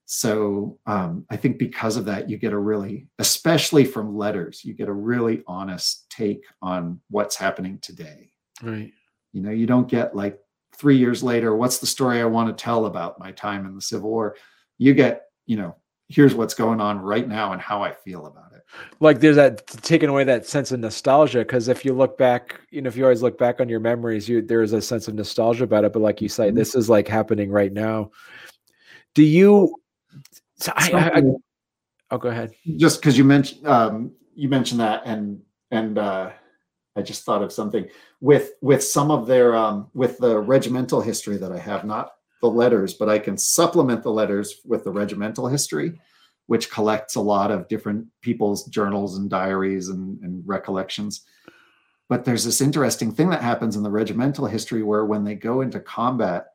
So um, i think because of that you get a really especially from letters you get a really honest take on what's happening today. Right you know you don't get like three years later what's the story i want to tell about my time in the civil war you get you know here's what's going on right now and how I feel about it. Like there's that taking away that sense of nostalgia because if you look back, you know, if you always look back on your memories, you there is a sense of nostalgia about it. But like you say, mm-hmm. this is like happening right now. Do you? So I, I, I, oh, go ahead. Just because you mentioned um, you mentioned that, and and uh, I just thought of something with with some of their um, with the regimental history that I have, not the letters, but I can supplement the letters with the regimental history, which collects a lot of different people's journals and diaries and, and recollections. But there's this interesting thing that happens in the regimental history where when they go into combat,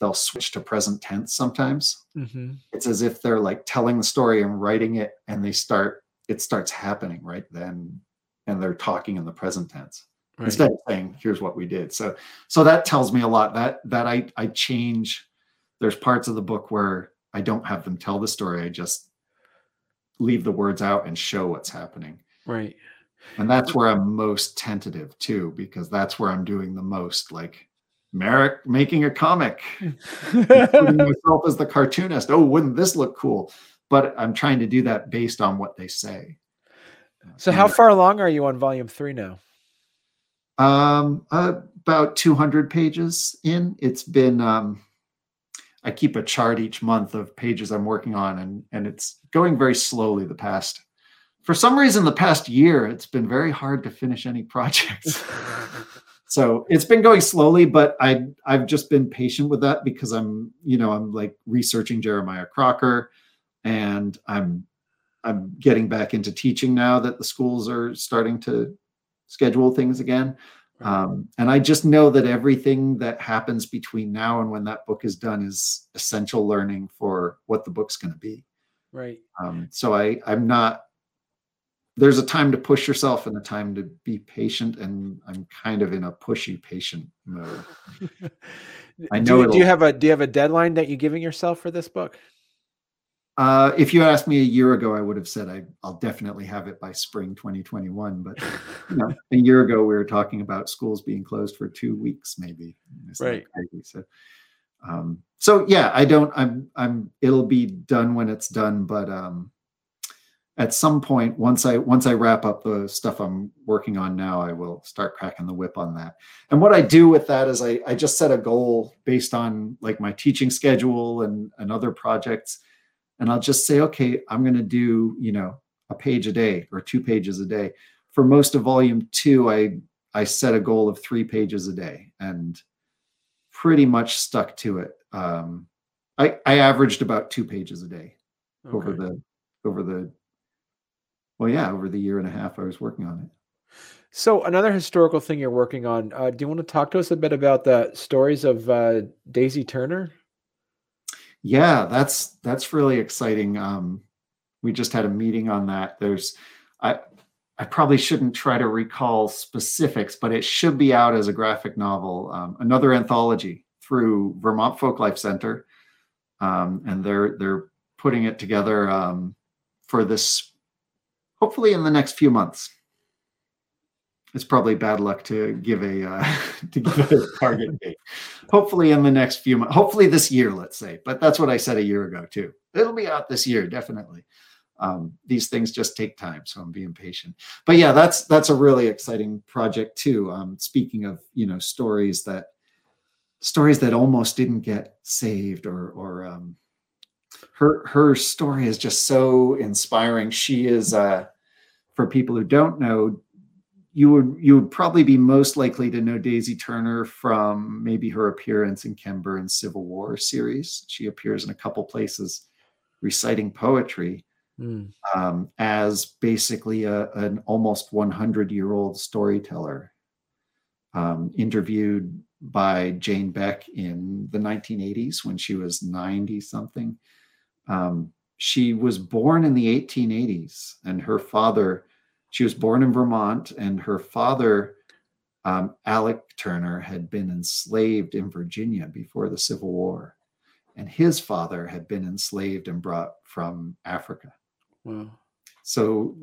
they'll switch to present tense sometimes. Mm-hmm. It's as if they're like telling the story and writing it, and they start, it starts happening right then, and they're talking in the present tense right. instead of saying here's what we did so so that tells me a lot that that i i change there's parts of the book where i don't have them tell the story i just leave the words out and show what's happening right and that's where i'm most tentative too because that's where i'm doing the most like Marek making a comic, putting <laughs> myself as the cartoonist. Oh, wouldn't this look cool? But I'm trying to do that based on what they say. So, how far along are you on volume three now? Um, uh, about 200 pages in. It's been. Um, I keep a chart each month of pages I'm working on, and and it's going very slowly. The past, for some reason, the past year, it's been very hard to finish any projects. <laughs> so it's been going slowly but i i've just been patient with that because i'm you know i'm like researching jeremiah crocker and i'm i'm getting back into teaching now that the schools are starting to schedule things again. Um, and i just know that everything that happens between now and when that book is done is essential learning for what the book's going to be. Right. Um, so i i'm not there's a time to push yourself and a time to be patient and i'm kind of in a pushy patient mode. <laughs> I know do, do, you have a do you have a deadline that you're giving yourself for this book uh, if you asked me a year ago i would have said I, i'll definitely have it by spring 2021 but you know, a year ago we were talking about schools being closed for two weeks maybe. Right. so um, so yeah i don't i'm i'm it'll be done when it's done but um at some point once i once i wrap up the stuff i'm working on now i will start cracking the whip on that. And what i do with that is i, I just set a goal based on like my teaching schedule and, and other projects and i'll just say okay i'm going to do you know a page a day or two pages a day for most of volume two i i set a goal of three pages a day and pretty much stuck to it um, i i averaged about two pages a day okay. over the over the well, yeah, over the year and a half I was working on it. So another historical thing you're working on. Uh, do you want to talk to us a bit about the stories of uh, Daisy Turner? Yeah, that's that's really exciting. Um, we just had a meeting on that. There's, I, I probably shouldn't try to recall specifics, but it should be out as a graphic novel. Um, another anthology through Vermont Folklife Center, um, and they're they're putting it together um, for this hopefully in the next few months. It's probably bad luck to give a uh, <laughs> to give a <laughs> target date. Hopefully in the next few months. Hopefully this year, let's say. But that's what I said a year ago too. It'll be out this year, definitely. Um, these things just take time, so I'm being patient. But yeah, that's that's a really exciting project too. Um, speaking of you know stories that stories that almost didn't get saved or or um, her her story is just so inspiring. She is uh, for people who don't know, you would you would probably be most likely to know Daisy Turner from maybe her appearance in Ken Burns' Civil War series. She appears in a couple places reciting poetry mm. um, as basically a, an almost 100 year old storyteller um, interviewed by Jane Beck in the 1980s when she was 90 something. Um, she was born in the 1880s, and her father, she was born in Vermont, and her father, um, Alec Turner, had been enslaved in Virginia before the Civil War. And his father had been enslaved and brought from Africa. Wow. So,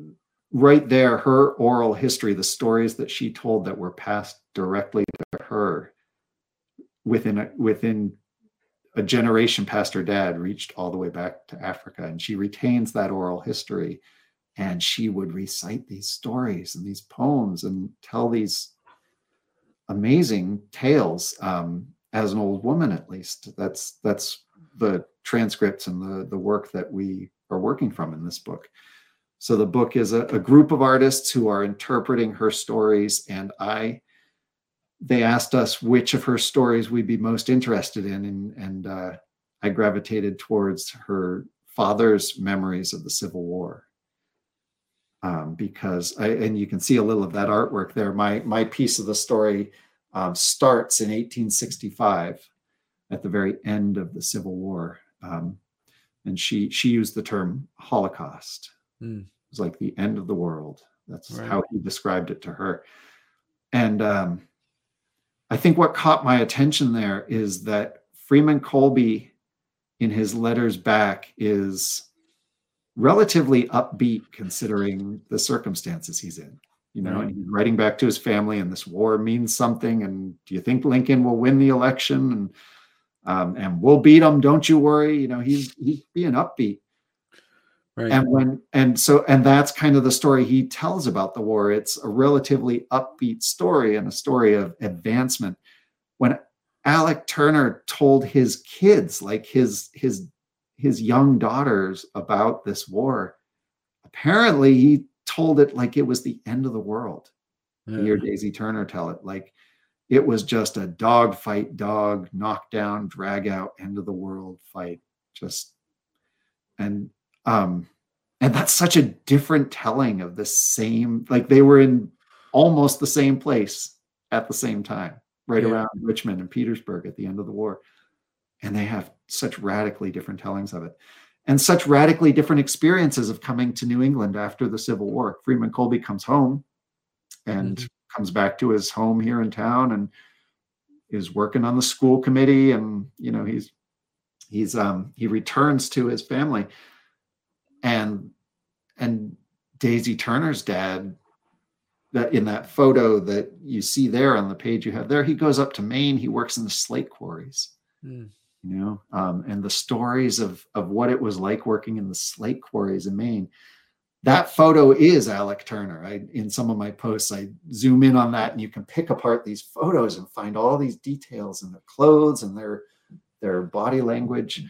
right there, her oral history, the stories that she told that were passed directly to her within a, within a generation past her dad reached all the way back to Africa, and she retains that oral history. And she would recite these stories and these poems and tell these amazing tales um, as an old woman, at least. That's that's the transcripts and the the work that we are working from in this book. So the book is a, a group of artists who are interpreting her stories, and I they asked us which of her stories we'd be most interested in, and, and uh, I gravitated towards her father's memories of the Civil War. Um, because I, and you can see a little of that artwork there. My my piece of the story um, starts in 1865, at the very end of the Civil War, um, and she she used the term Holocaust. Mm. It was like the end of the world. That's right. how he described it to her, and um, I think what caught my attention there is that Freeman Colby, in his letters back, is relatively upbeat considering the circumstances he's in. you know, and he's writing back to his family, and this war means something. And do you think Lincoln will win the election? And um, and we'll beat him. Don't you worry. You know, he's he's being upbeat. Right. And when and so and that's kind of the story he tells about the war. It's a relatively upbeat story and a story of advancement. When Alec Turner told his kids, like his his his young daughters, about this war, apparently he told it like it was the end of the world. Yeah. Hear Daisy Turner tell it like it was just a dog fight, dog knockdown, drag out, end of the world fight. Just and um, and that's such a different telling of the same, like they were in almost the same place at the same time, right yeah. around Richmond and Petersburg at the end of the war. And they have such radically different tellings of it and such radically different experiences of coming to New England after the Civil War. Freeman Colby comes home and mm-hmm. comes back to his home here in town and is working on the school committee and you know he's he's um he returns to his family and and Daisy Turner's dad that in that photo that you see there on the page you have there he goes up to Maine he works in the slate quarries mm. You know um, and the stories of of what it was like working in the slate quarries in Maine that photo is Alec Turner. I in some of my posts I zoom in on that and you can pick apart these photos and find all these details in their clothes and their their body language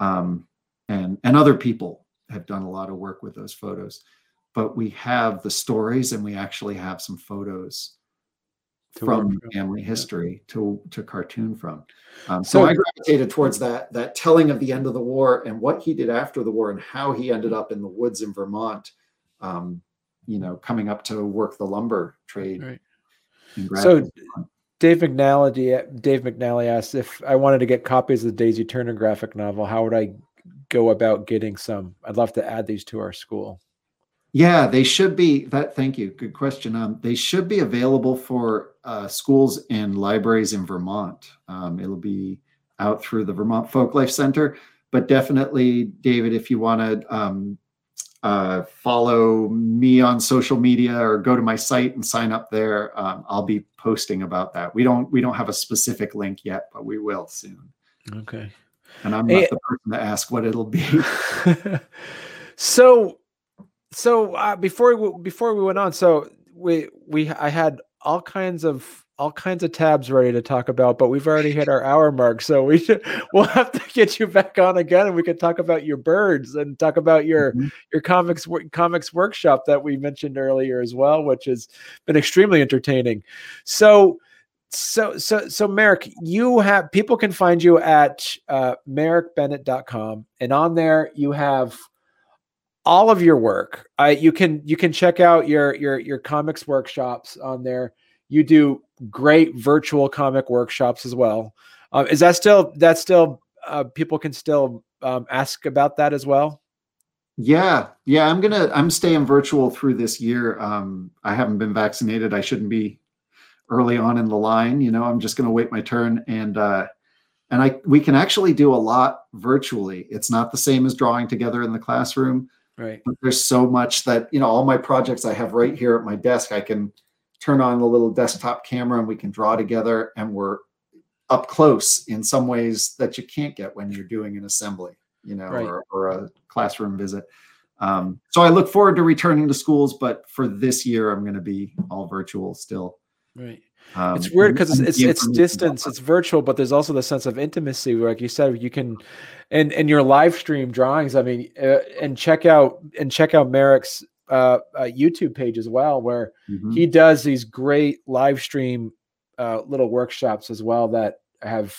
um, and and other people have done a lot of work with those photos. But we have the stories and we actually have some photos from family history to to cartoon from. Um, so, so, I gravitated towards that that telling of the end of the war and what he did after the war and how he ended up in the woods in Vermont. Um, you know, coming up to work the lumber trade. Right. So Dave McNally, Dave McNally asked if I wanted to get copies of the Daisy Turner graphic novel, how would I go about getting some? I'd love to add these to our school. Yeah, they should be. That thank you. Good question. Um, they should be available for uh, schools and libraries in Vermont. Um, it'll be out through the Vermont Folklife Center, but definitely, David, if you want to um, uh, follow me on social media or go to my site and sign up there, um, I'll be posting about that. We don't we don't have a specific link yet, but we will soon. Okay and I'm not hey, the person to ask what it'll be. <laughs> so, so uh, before we, before we went on, so we we I had all kinds of all kinds of tabs ready to talk about, but we've already hit our hour mark. So we should, <laughs> we'll have to get you back on again, and we could talk about your birds and talk about your mm-hmm. your comics comics workshop that we mentioned earlier as well, which has been extremely entertaining. So so so so Marek you have people can find you at uh marekbennett.com and on there you have all of your work I you can you can check out your your your comics workshops on there you do great virtual comic workshops as well um, is that still that still uh, people can still um, ask about that as well yeah yeah i'm gonna i'm staying virtual through this year um, i haven't been vaccinated i shouldn't be early on in the line. You know, I'm just to wait my turn and uh, and I we can actually do a lot virtually. It's not the same as drawing together in the classroom. Right. But there's so much that you know all my projects I have right here at my desk. I can turn on the little desktop camera and we can draw together and we're up close in some ways that you can't get when you're doing an assembly, you know, right. or, or a classroom visit. Um, so I look forward to returning to schools, but for this year, I'm going to be all virtual still. Right. Um, it's weird because it's, it's, it's distance, it's virtual, but there's also the sense of intimacy. Like you said, you can, and and your live stream drawings. I mean, uh, and check out and check out Marek's uh, uh, YouTube page as well, where mm-hmm. he does these great live stream uh, little workshops as well that have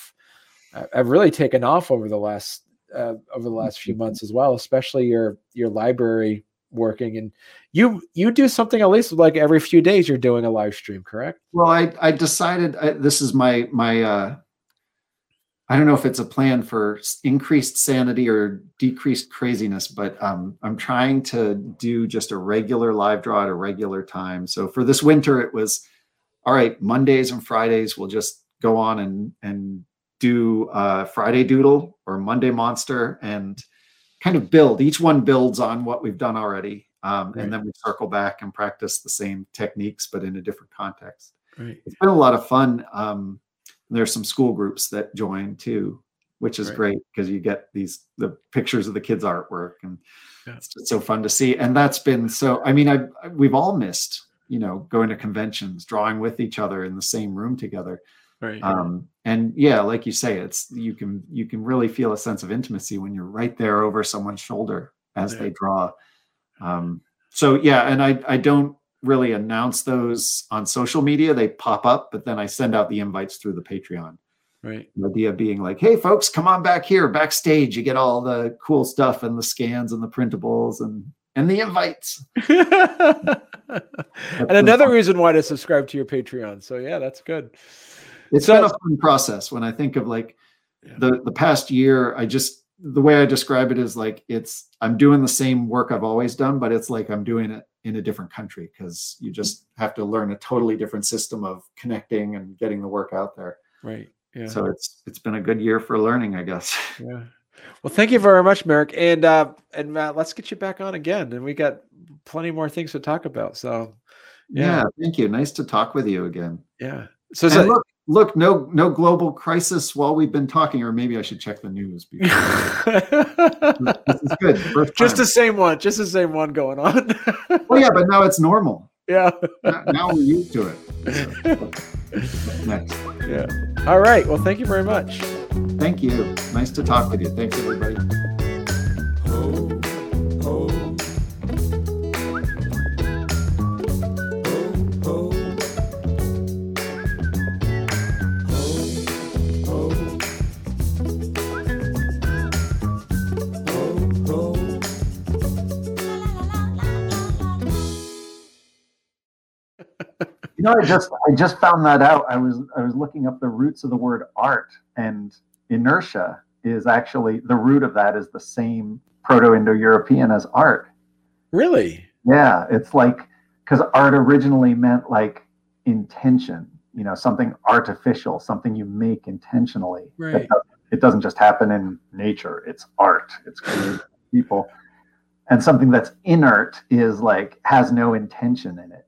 uh, have really taken off over the last uh, over the last few months as well. Especially your your library working and you you do something at least like every few days you're doing a live stream correct? Well i i decided I, this is my my uh i don't know if it's a plan for increased sanity or decreased craziness but um i'm trying to do just a regular live draw at a regular time. So for this winter it was all right mondays and fridays we'll just go on and and do uh friday doodle or monday monster and kind of build. Each one builds on what we've done already. um, Right. and then we circle back and practice the same techniques but in a different context Right. it's been a lot of fun um, there's some school groups that join too which is Right. great because you get these the pictures of the kids artwork and Yeah. it's just so fun to see and that's been so i mean i we've all missed you know going to conventions drawing with each other in the same room together Right. um, and yeah like you say it's you can you can really feel a sense of intimacy when you're right there over someone's shoulder as Yeah. they draw um, so yeah and i i don't really announce those on social media they pop up but then i send out the invites through the patreon right. the idea being like hey folks come on back here backstage you get all the cool stuff and the scans and the printables and and the invites <laughs> and another reason why to subscribe to your Patreon. So yeah, that's good. It's So- been a fun process when I think of like Yeah. the the past year. I just the way I describe it is like it's I'm doing the same work I've always done, but it's like I'm doing it in a different country because you just have to learn a totally different system of connecting and getting the work out there. Right. Yeah. So it's it's been a good year for learning, I guess. <laughs> yeah. Well, thank you very much, Marek. And uh and Matt, let's get you back on again. And we got plenty more things to talk about. So Yeah, Yeah. thank you. Nice to talk with you again. yeah. So, so look, look, no no global crisis while we've been talking, or maybe I should check the news. <laughs> Because this is good. First just the same one, just the same one going on. well, yeah, but now it's normal. yeah. Now- now we're used to it. What's <laughs> Next. Yeah. All right. Well, thank you very much. Thank you. Nice to talk with you. Thanks, everybody. You know, I just I just found that out. I was I was looking up the roots of the word art, and inertia is actually the root of that is the same Proto-Indo-European as art. Really? Yeah, it's like because art originally meant like intention, you know, something artificial, something you make intentionally. It Right. doesn't- It doesn't just happen in nature. It's art. It's created people. And something that's inert is like has no intention in it.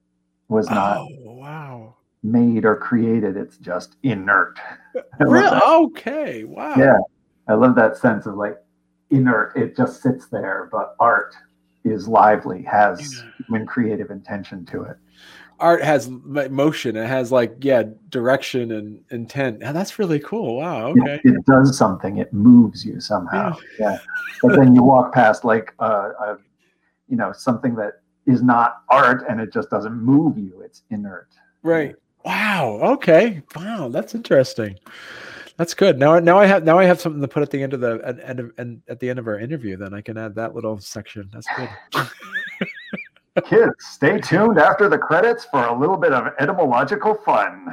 Was not Oh, wow. made or created. It's just inert. <laughs> Really? Okay. Wow. Yeah. I love that sense of like inert. It just sits there, but art is lively, has Yeah. human creative intention to it. Art has motion. It has like yeah, direction and intent. And that's really cool. Wow. It- Okay. It, does something. It moves you somehow. Yeah. But then you walk past like a, a, you know, something that is not art, and it just doesn't move you. It's inert. Right. Wow. Okay. Wow. That's interesting. That's good. Now, now I have now I have something to put at the end of the at, end of, and at the end of our interview. Then I can add that little section. That's good. <laughs> Kids, stay tuned after the credits for a little bit of etymological fun.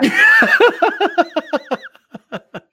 <laughs>